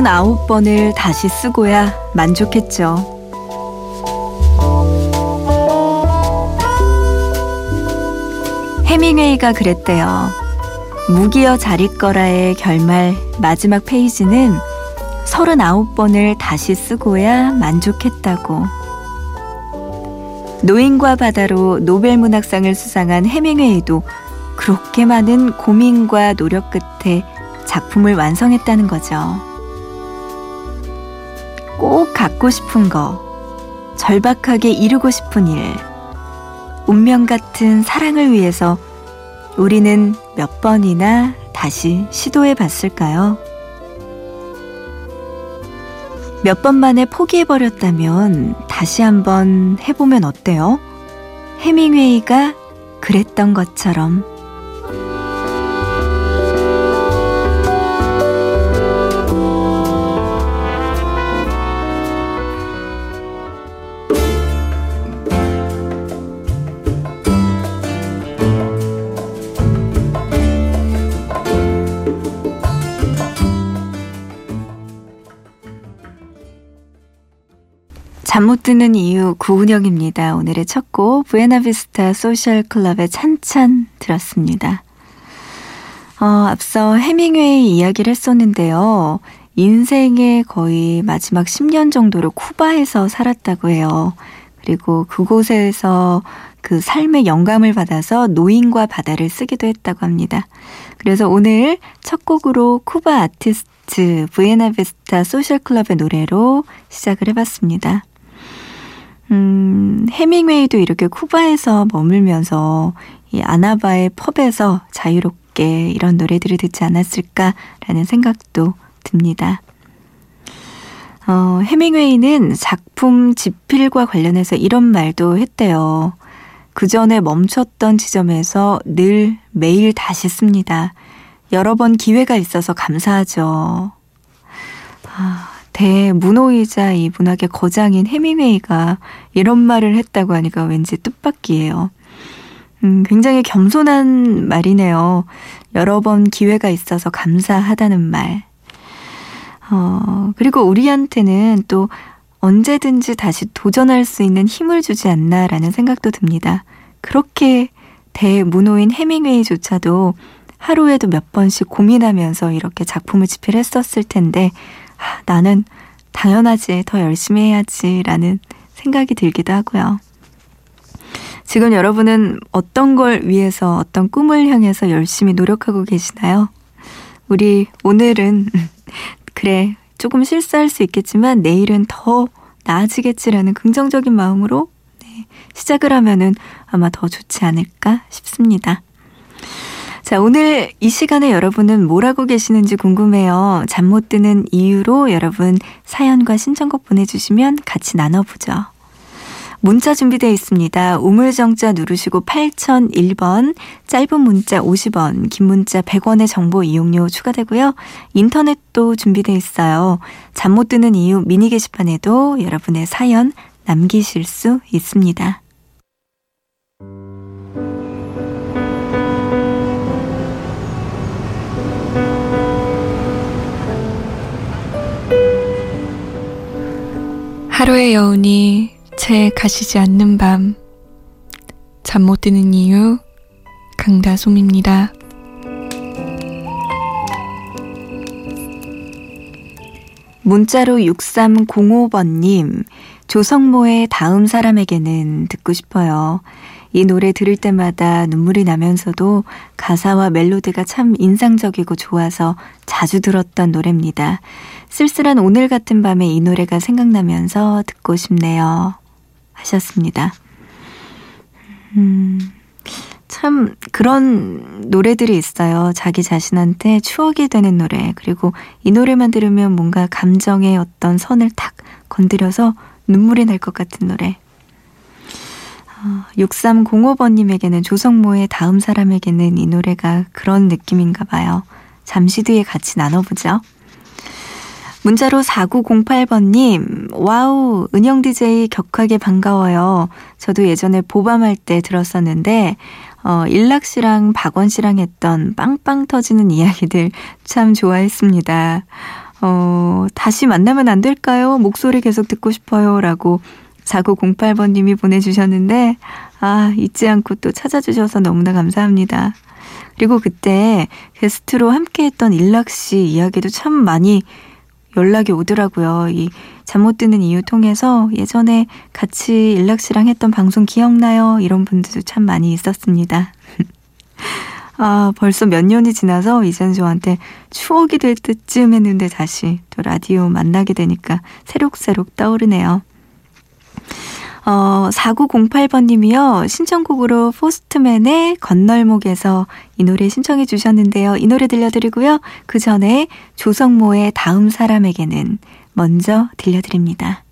서른아홉 번을 다시 쓰고야 만족했죠. 해밍웨이가 그랬대요. 무기여 자리거라의 결말 마지막 페이지는 서른아홉 번을 다시 쓰고야 만족했다고. 노인과 바다로 노벨문학상을 수상한 해밍웨이도 그렇게 많은 고민과 노력 끝에 작품을 완성했다는 거죠. 꼭 갖고 싶은 거, 절박하게 이루고 싶은 일, 운명 같은 사랑을 위해서 우리는 몇 번이나 다시 시도해 봤을까요? 몇 번 만에 포기해버렸다면 다시 한번 해보면 어때요? 해밍웨이가 그랬던 것처럼. 잠 못 드는 이유 구은영입니다. 오늘의 첫 곡 부에나비스타 소셜 클럽의 찬찬 들었습니다. 어, 앞서 헤밍웨이 이야기를 했었는데요. 인생의 거의 마지막 10년 정도를 쿠바에서 살았다고 해요. 그리고 그곳에서 그 삶의 영감을 받아서 노인과 바다를 쓰기도 했다고 합니다. 그래서 오늘 첫 곡으로 쿠바 아티스트 부에나비스타 소셜 클럽의 노래로 시작을 해봤습니다. 음, 해밍웨이도 이렇게 쿠바에서 머물면서 이 아나바의 펍에서 자유롭게 이런 노래들을 듣지 않았을까라는 생각도 듭니다. 어, 해밍웨이는 작품 집필과 관련해서 이런 말도 했대요. 그 전에 멈췄던 지점에서 늘 매일 다시 씁니다. 여러 번 기회가 있어서 감사하죠. 아, 대문호이자 이 문학의 거장인 해밍웨이가 이런 말을 했다고 하니까 왠지 뜻밖이에요. 음, 굉장히 겸손한 말이네요. 여러 번 기회가 있어서 감사하다는 말. 어, 그리고 우리한테는 또 언제든지 다시 도전할 수 있는 힘을 주지 않나라는 생각도 듭니다. 그렇게 대문호인 해밍웨이조차도 하루에도 몇 번씩 고민하면서 이렇게 작품을 집필했었을 텐데 나는 당연하지, 더 열심히 해야지라는 생각이 들기도 하고요. 지금 여러분은 어떤 걸 위해서, 어떤 꿈을 향해서 열심히 노력하고 계시나요? 우리 오늘은, 그래, 조금 실수할 수 있겠지만 내일은 더 나아지겠지라는 긍정적인 마음으로 네, 시작을 하면은 아마 더 좋지 않을까 싶습니다. 자, 오늘 이 시간에 여러분은 뭘 하고 계시는지 궁금해요. 잠 못 드는 이유로 여러분 사연과 신청곡 보내주시면 같이 나눠보죠. 문자 준비되어 있습니다. 우물정자 누르시고 8001번, 짧은 문자 50원, 긴 문자 100원의 정보 이용료 추가되고요. 인터넷도 준비되어 있어요. 잠 못 드는 이유 미니 게시판에도 여러분의 사연 남기실 수 있습니다. 하루의 여운이 채 가시지 않는 밤. 잠 못 드는 이유, 강다솜입니다. 문자로 6305번님, 조성모의 다음 사람에게는 듣고 싶어요. 이 노래 들을 때마다 눈물이 나면서도 가사와 멜로디가 참 인상적이고 좋아서 자주 들었던 노래입니다. 쓸쓸한 오늘 같은 밤에 이 노래가 생각나면서 듣고 싶네요. 하셨습니다. 음, 참 그런 노래들이 있어요. 자기 자신한테 추억이 되는 노래. 그리고 이 노래만 들으면 뭔가 감정의 어떤 선을 탁 건드려서 눈물이 날 것 같은 노래. 6305번님에게는 조성모의 다음 사람에게는 이 노래가 그런 느낌인가 봐요. 잠시 뒤에 같이 나눠보죠. 문자로 4908번님, wow, 은영 DJ 격하게 반가워요. 저도 예전에 보밤할 때 들었었는데, 어, 일락 씨랑 박원 씨랑 했던 빵빵 터지는 이야기들 참 좋아했습니다. 어, 다시 만나면 안 될까요? 목소리 계속 듣고 싶어요. 라고 4908번님이 보내주셨는데, 아, 잊지 않고 또 찾아주셔서 너무나 감사합니다. 그리고 그때 게스트로 함께 했던 일락 씨 이야기도 참 많이 연락이 오더라고요. 이 잠 못 드는 이유 통해서 예전에 같이 일락 씨랑 했던 방송 기억나요? 이런 분들도 참 많이 있었습니다. 아, 벌써 몇 년이 지나서 이젠 저한테 추억이 될 때쯤 했는데 다시 또 라디오 만나게 되니까 새록새록 떠오르네요. 어, 4908번님이요. 신청곡으로 포스트맨의 건널목에서 이 노래 신청해 주셨는데요. 이 노래 들려드리고요. 그 전에 조성모의 다음 사람에게는 먼저 들려드립니다.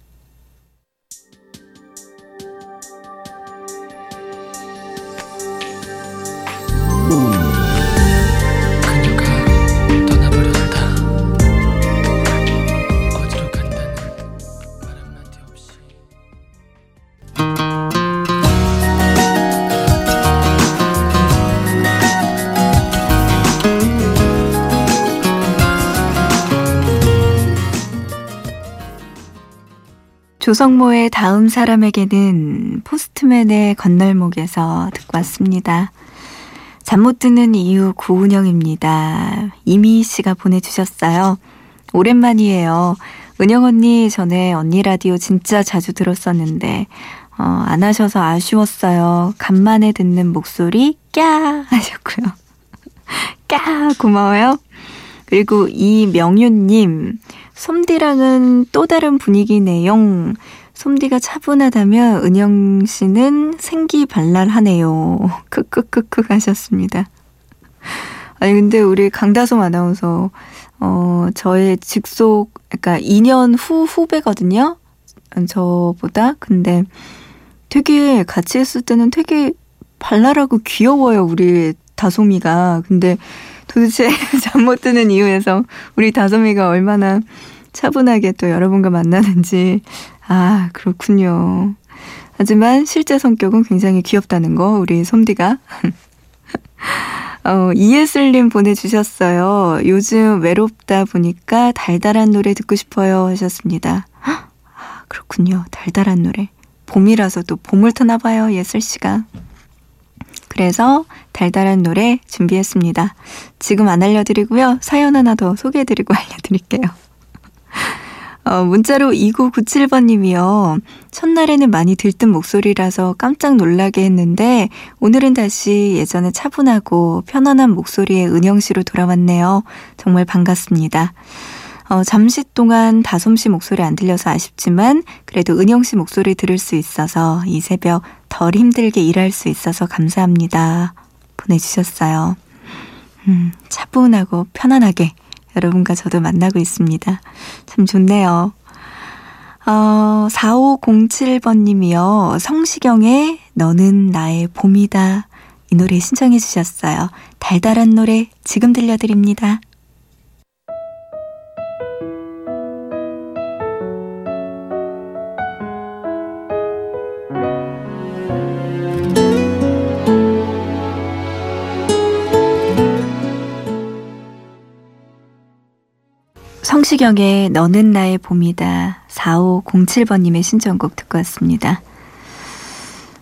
조성모의 다음 사람에게는 포스트맨의 건널목에서 듣고 왔습니다. 잠 못 드는 이유 구은영입니다. 이미 씨가 보내주셨어요. 오랜만이에요. 은영 언니 전에 언니 라디오 진짜 자주 들었었는데 어, 안 하셔서 아쉬웠어요. 간만에 듣는 목소리 꺄 하셨고요. 꺄 고마워요. 그리고 이명윤님 솜디랑은 또 다른 분위기네요. 솜디가 차분하다면 은영 씨는 생기 발랄하네요. 크크크크 하셨습니다. 아니 근데 우리 강다솜 아나운서 어 저의 직속 그러니까 2년 후 후배거든요. 저보다 근데 되게 같이 했을 때는 되게 발랄하고 귀여워요 우리 다솜이가 근데 도대체 잠 못 드는 이유에서 우리 다솜이가 얼마나 차분하게 또 여러분과 만나는지 아 그렇군요. 하지만 실제 성격은 굉장히 귀엽다는 거 우리 솜디가 어, 이예슬님 보내주셨어요. 요즘 외롭다 보니까 달달한 노래 듣고 싶어요 하셨습니다. 아, 그렇군요. 달달한 노래. 봄이라서 또 봄을 타나 봐요 예슬 씨가. 그래서 달달한 노래 준비했습니다. 지금 안 알려드리고요. 사연 하나 더 소개해드리고 알려드릴게요. 어, 문자로 2997번님이요. 첫날에는 많이 들뜬 목소리라서 깜짝 놀라게 했는데 오늘은 다시 예전에 차분하고 편안한 목소리의 은영 씨로 돌아왔네요. 정말 반갑습니다. 어, 잠시 동안 다솜 씨 목소리 안 들려서 아쉽지만 그래도 은영 씨 목소리 들을 수 있어서 이 새벽 덜 힘들게 일할 수 있어서 감사합니다. 보내주셨어요. 음, 차분하고 편안하게 여러분과 저도 만나고 있습니다. 참 좋네요. 어, 4507번님이요. 성시경의 너는 나의 봄이다. 이 노래 신청해 주셨어요. 달달한 노래 지금 들려드립니다. 성시경의 너는 나의 봄이다. 4507번님의 신청곡 듣고 왔습니다.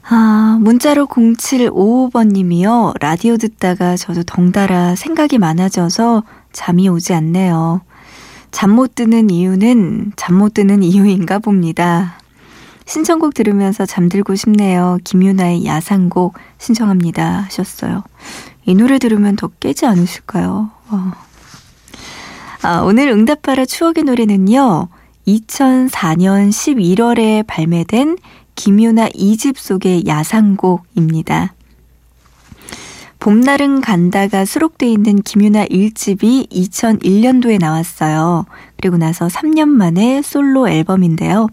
아, 문자로 0755번님이요. 라디오 듣다가 저도 덩달아 생각이 많아져서 잠이 오지 않네요. 잠 못 드는 이유는 잠 못 드는 이유인가 봅니다. 신청곡 들으면서 잠들고 싶네요. 김유나의 야상곡 신청합니다. 하셨어요. 이 노래 들으면 더 깨지 않으실까요? 어. 아, 오늘 응답하라 추억의 노래는요. 2004년 11월에 발매된 김유나 2집 속의 야상곡입니다. 봄날은 간다가 수록돼 있는 김유나 1집이 2001년도에 나왔어요. 그리고 나서 3년 만에 솔로 앨범인데요.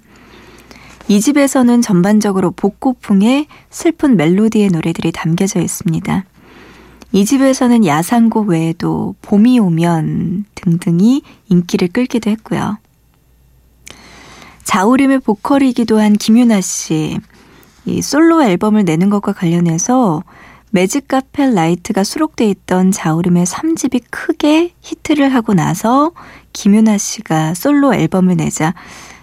이 집에서는 전반적으로 복고풍의 슬픈 멜로디의 노래들이 담겨져 있습니다. 2집에서는 야상곡 외에도 봄이 오면 등등이 인기를 끌기도 했고요. 자우림의 보컬이기도 한 김윤아 씨. 이 솔로 앨범을 내는 것과 관련해서 Magic Carpet Ride가 수록돼 있던 자우림의 3집이 크게 히트를 하고 나서 김윤아 씨가 솔로 앨범을 내자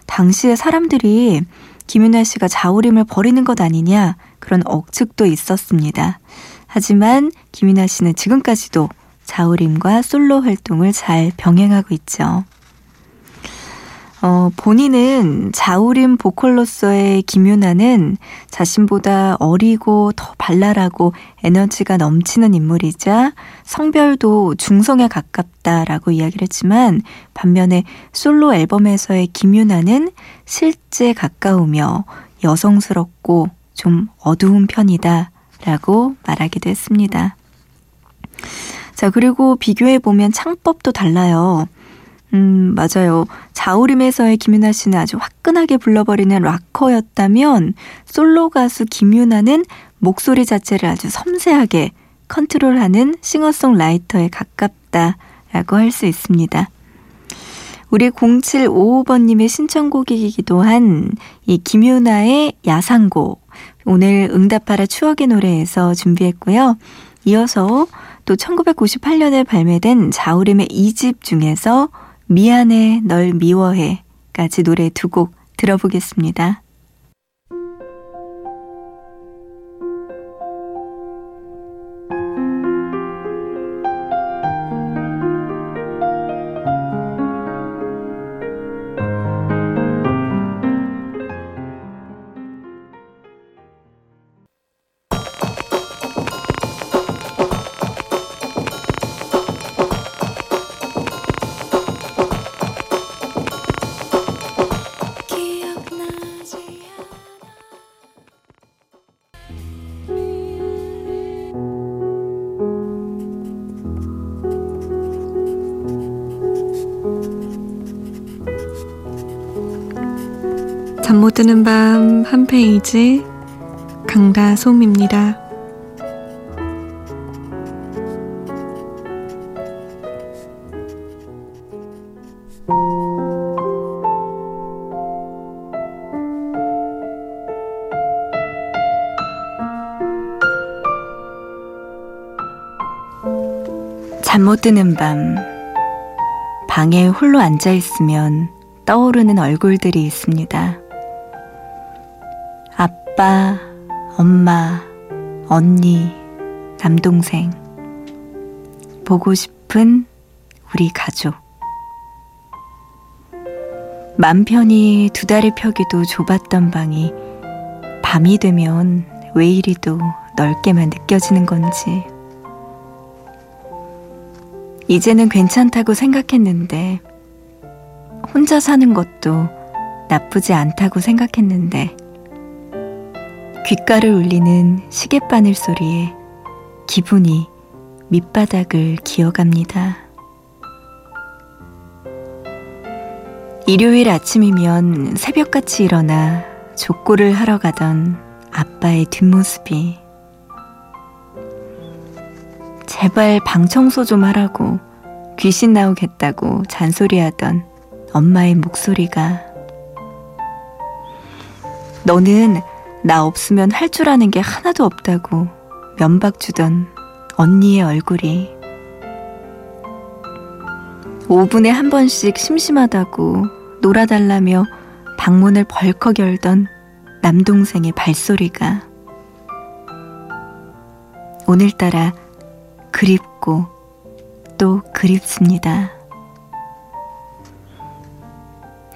당시에 사람들이 김윤아 씨가 자우림을 버리는 것 아니냐 그런 억측도 있었습니다. 하지만 김윤아 씨는 지금까지도 자우림과 솔로 활동을 잘 병행하고 있죠. 어, 본인은 자우림 보컬로서의 김윤아는 자신보다 어리고 더 발랄하고 에너지가 넘치는 인물이자 성별도 중성에 가깝다라고 이야기를 했지만 반면에 솔로 앨범에서의 김윤아는 실제 가까우며 여성스럽고 좀 어두운 편이다 라고 말하기도 했습니다. 자, 그리고 비교해보면 창법도 달라요. 음, 맞아요. 자우림에서의 김윤아 씨는 아주 화끈하게 불러버리는 락커였다면 솔로 가수 김윤아는 목소리 자체를 아주 섬세하게 컨트롤하는 싱어송라이터에 가깝다라고 할 수 있습니다. 우리 0755번님의 신청곡이기도 한 이 김윤아의 야상곡 오늘 응답하라 추억의 노래에서 준비했고요. 이어서 또 1998년에 발매된 자우림의 2집 중에서 미안해 널 미워해까지 노래 두 곡 들어보겠습니다. 잠 못 드는 밤 한 페이지 강다솜입니다. 잠못 드는 밤 방에 홀로 앉아 있으면 떠오르는 얼굴들이 있습니다. 아빠, 엄마, 언니, 남동생. 보고 싶은 우리 가족. 맘 편히 두 다리 펴기도 좁았던 방이 밤이 되면 왜 이리도 넓게만 느껴지는 건지. 이제는 괜찮다고 생각했는데, 혼자 사는 것도 나쁘지 않다고 생각했는데, 귓가를 울리는 시계바늘 소리에 기분이 밑바닥을 기어갑니다. 일요일 아침이면 새벽같이 일어나 족구를 하러 가던 아빠의 뒷모습이 제발 방 청소 좀 하라고 귀신 나오겠다고 잔소리하던 엄마의 목소리가 너는 나 없으면 할 줄 아는 게 하나도 없다고 면박 주던 언니의 얼굴이 5분에 한 번씩 심심하다고 놀아달라며 방문을 벌컥 열던 남동생의 발소리가 오늘따라 그립고 또 그립습니다.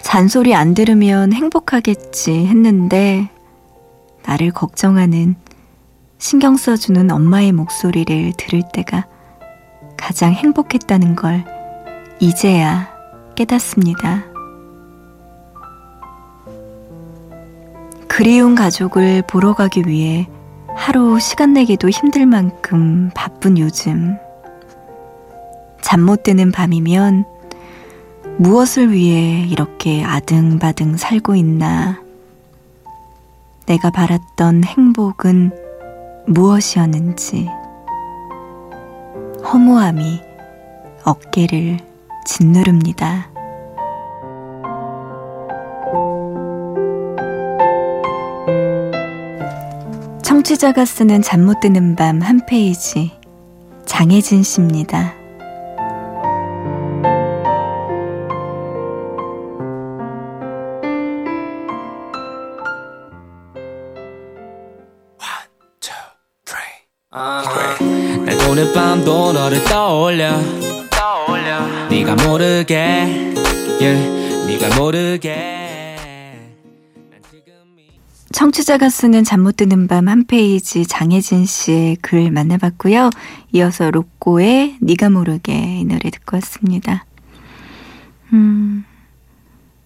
잔소리 안 들으면 행복하겠지 했는데 나를 걱정하는 신경 써주는 엄마의 목소리를 들을 때가 가장 행복했다는 걸 이제야 깨닫습니다. 그리운 가족을 보러 가기 위해 하루 시간 내기도 힘들 만큼 바쁜 요즘. 잠 못 드는 밤이면 무엇을 위해 이렇게 아등바등 살고 있나 내가 바랐던 행복은 무엇이었는지 허무함이 어깨를 짓누릅니다. 청취자가 쓰는 잠 못 드는 밤 한 페이지 장혜진 씨입니다. Yeah, 네가 모르게 청취자가 쓰는 잠 못 드는 밤 한 페이지 장혜진 씨의 글 만나봤고요. 이어서 로꼬의 네가 모르게 이 노래 듣고 왔습니다. 음,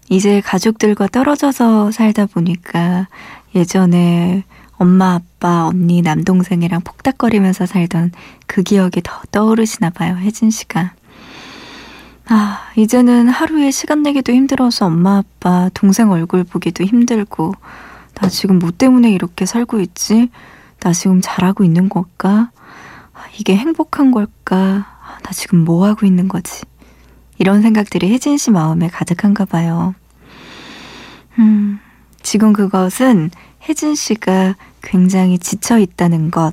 이제 가족들과 떨어져서 살다 보니까 예전에 엄마, 아빠, 언니, 남동생이랑 폭닥거리면서 살던 그 기억이 더 떠오르시나 봐요, 혜진 씨가. 아, 이제는 하루에 시간 내기도 힘들어서 엄마, 아빠, 동생 얼굴 보기도 힘들고, 나 지금 뭐 때문에 이렇게 살고 있지? 나 지금 잘하고 있는 걸까? 아, 이게 행복한 걸까? 아, 나 지금 뭐 하고 있는 거지? 이런 생각들이 혜진 씨 마음에 가득한가 봐요. 음, 지금 그것은 혜진 씨가 굉장히 지쳐 있다는 것.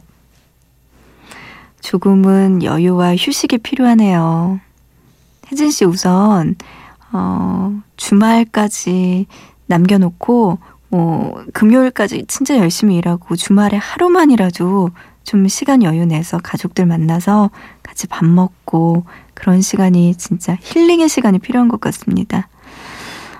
조금은 여유와 휴식이 필요하네요. 혜진 씨 우선, 어, 주말까지 남겨놓고 뭐 금요일까지 진짜 열심히 일하고 주말에 하루만이라도 좀 시간 여유 내서 가족들 만나서 같이 밥 먹고 그런 시간이 진짜 힐링의 시간이 필요한 것 같습니다.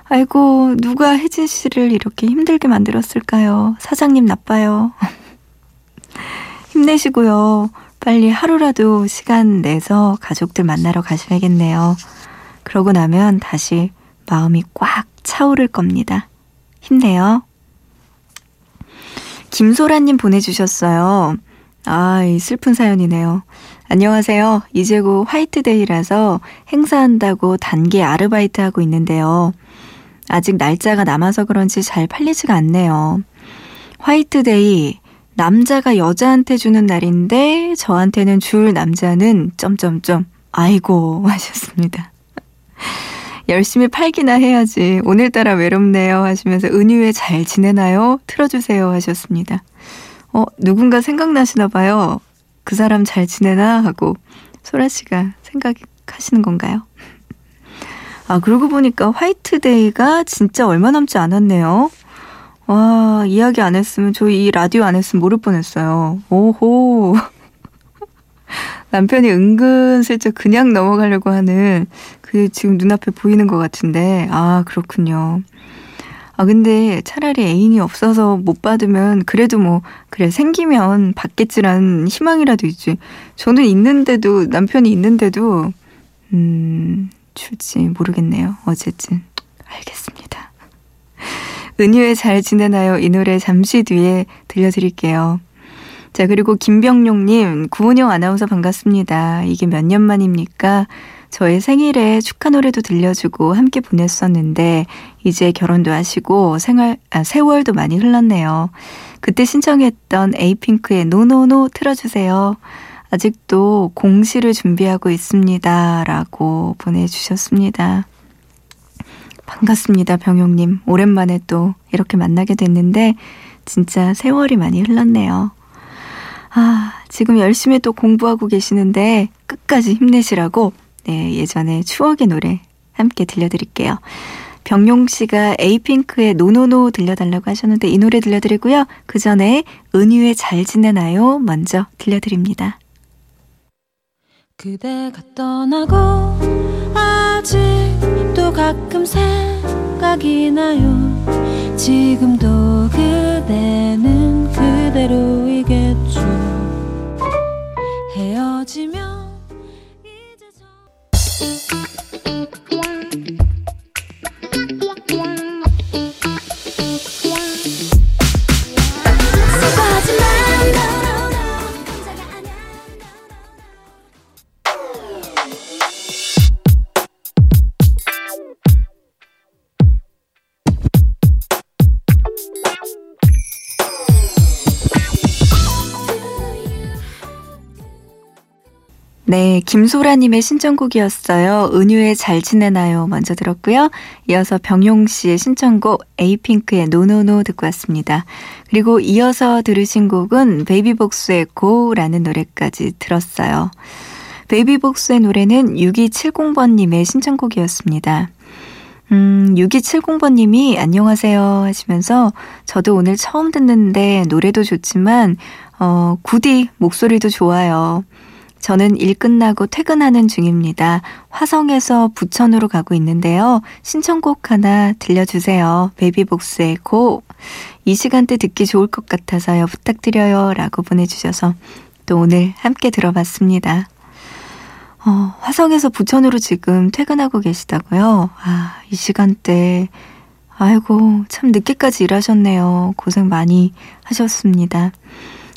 아이고, 누가 혜진 씨를 이렇게 힘들게 만들었을까요? 사장님 나빠요. 힘내시고요. 빨리 하루라도 시간 내서 가족들 만나러 가셔야겠네요. 그러고 나면 다시 마음이 꽉 차오를 겁니다. 힘내요. 김소라님 보내주셨어요. 아, 이 슬픈 사연이네요. 안녕하세요. 이제 곧 화이트데이라서 행사한다고 단기 아르바이트 하고 있는데요. 아직 날짜가 남아서 그런지 잘 팔리지가 않네요. 화이트데이, 남자가 여자한테 주는 날인데 저한테는 줄 남자는 점점점 아이고 하셨습니다. 열심히 팔기나 해야지. 오늘따라 외롭네요. 하시면서 은유에 잘 지내나요? 틀어주세요. 하셨습니다. 어, 누군가 생각나시나 봐요. 그 사람 잘 지내나? 하고 소라 씨가 생각하시는 건가요? 아, 그러고 보니까 화이트데이가 진짜 얼마 남지 않았네요. 와, 이야기 안 했으면, 저희 이 라디오 안 했으면 모를 뻔했어요. 오호. 남편이 은근슬쩍 그냥 넘어가려고 하는 그 지금 눈앞에 보이는 것 같은데, 아, 그렇군요. 아, 근데 차라리 애인이 없어서 못 받으면 그래도 뭐, 그래, 생기면 받겠지라는 희망이라도 있지. 저는 있는데도, 남편이 있는데도, 음, 줄지 모르겠네요. 어쨌든. 알겠습니다. 은유에 잘 지내나요? 이 노래 잠시 뒤에 들려드릴게요. 자, 그리고 김병용님, 구은영 아나운서 반갑습니다. 이게 몇 년 만입니까? 저의 생일에 축하 노래도 들려주고 함께 보냈었는데 이제 결혼도 하시고 생활 아, 세월도 많이 흘렀네요. 그때 신청했던 에이핑크의 노노노 틀어주세요. 아직도 공시를 준비하고 있습니다 라고 보내주셨습니다. 반갑습니다, 병용님. 오랜만에 또 이렇게 만나게 됐는데 진짜 세월이 많이 흘렀네요. 아, 지금 열심히 또 공부하고 계시는데 끝까지 힘내시라고 네, 예전에 추억의 노래 함께 들려드릴게요. 병용 씨가 에이핑크의 노노노 들려달라고 하셨는데 이 노래 들려드리고요. 그 전에 은유의 잘 지내나요? 먼저 들려드립니다. 그대가 떠나고 아직도 가끔 생각이 나요. 지금도 그대는 그대로이겠죠. 헤어지면 네, 김소라님의 신청곡이었어요. 은유의 잘 지내나요? 먼저 들었고요. 이어서 병용 씨의 신청곡 에이핑크의 NoNoNo 듣고 왔습니다. 그리고 이어서 들으신 곡은 베이비복스의 Go라는 노래까지 들었어요. 베이비복스의 노래는 6270번님의 신청곡이었습니다. 음, 6270번님이 안녕하세요 하시면서 저도 오늘 처음 듣는데 노래도 좋지만, 어, 구디 목소리도 좋아요. 저는 일 끝나고 퇴근하는 중입니다. 화성에서 부천으로 가고 있는데요. 신청곡 하나 들려주세요. 베이비복스의 고. 이 시간대 듣기 좋을 것 같아서요. 부탁드려요. 라고 보내주셔서 또 오늘 함께 들어봤습니다. 어, 화성에서 부천으로 지금 퇴근하고 계시다고요? 아, 이 시간대. 아이고, 참 늦게까지 일하셨네요. 고생 많이 하셨습니다.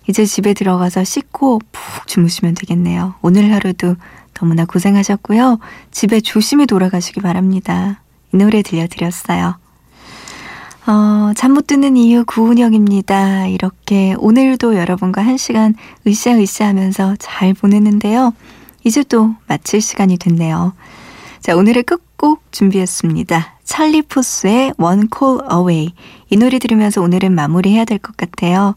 이제 집에 들어가서 씻고 푹 주무시면 되겠네요. 오늘 하루도 너무나 고생하셨고요. 집에 조심히 돌아가시기 바랍니다. 이 노래 들려드렸어요. 어, 잠 못 드는 이유 구은영입니다. 이렇게 오늘도 여러분과 한 시간 으쌰으쌰 하면서 잘 보내는데요. 이제 또 마칠 시간이 됐네요. 자, 오늘의 끝곡 준비했습니다. 찰리 포스의 One Call Away. 이 노래 들으면서 오늘은 마무리해야 될 것 같아요.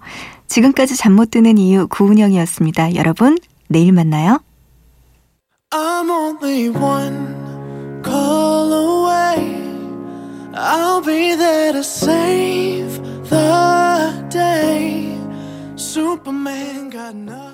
지금까지 잠 못 드는 이유 구은영이었습니다. 여러분, 내일 만나요. I'm only one call away. I'll be there to save the day. Superman got nothing.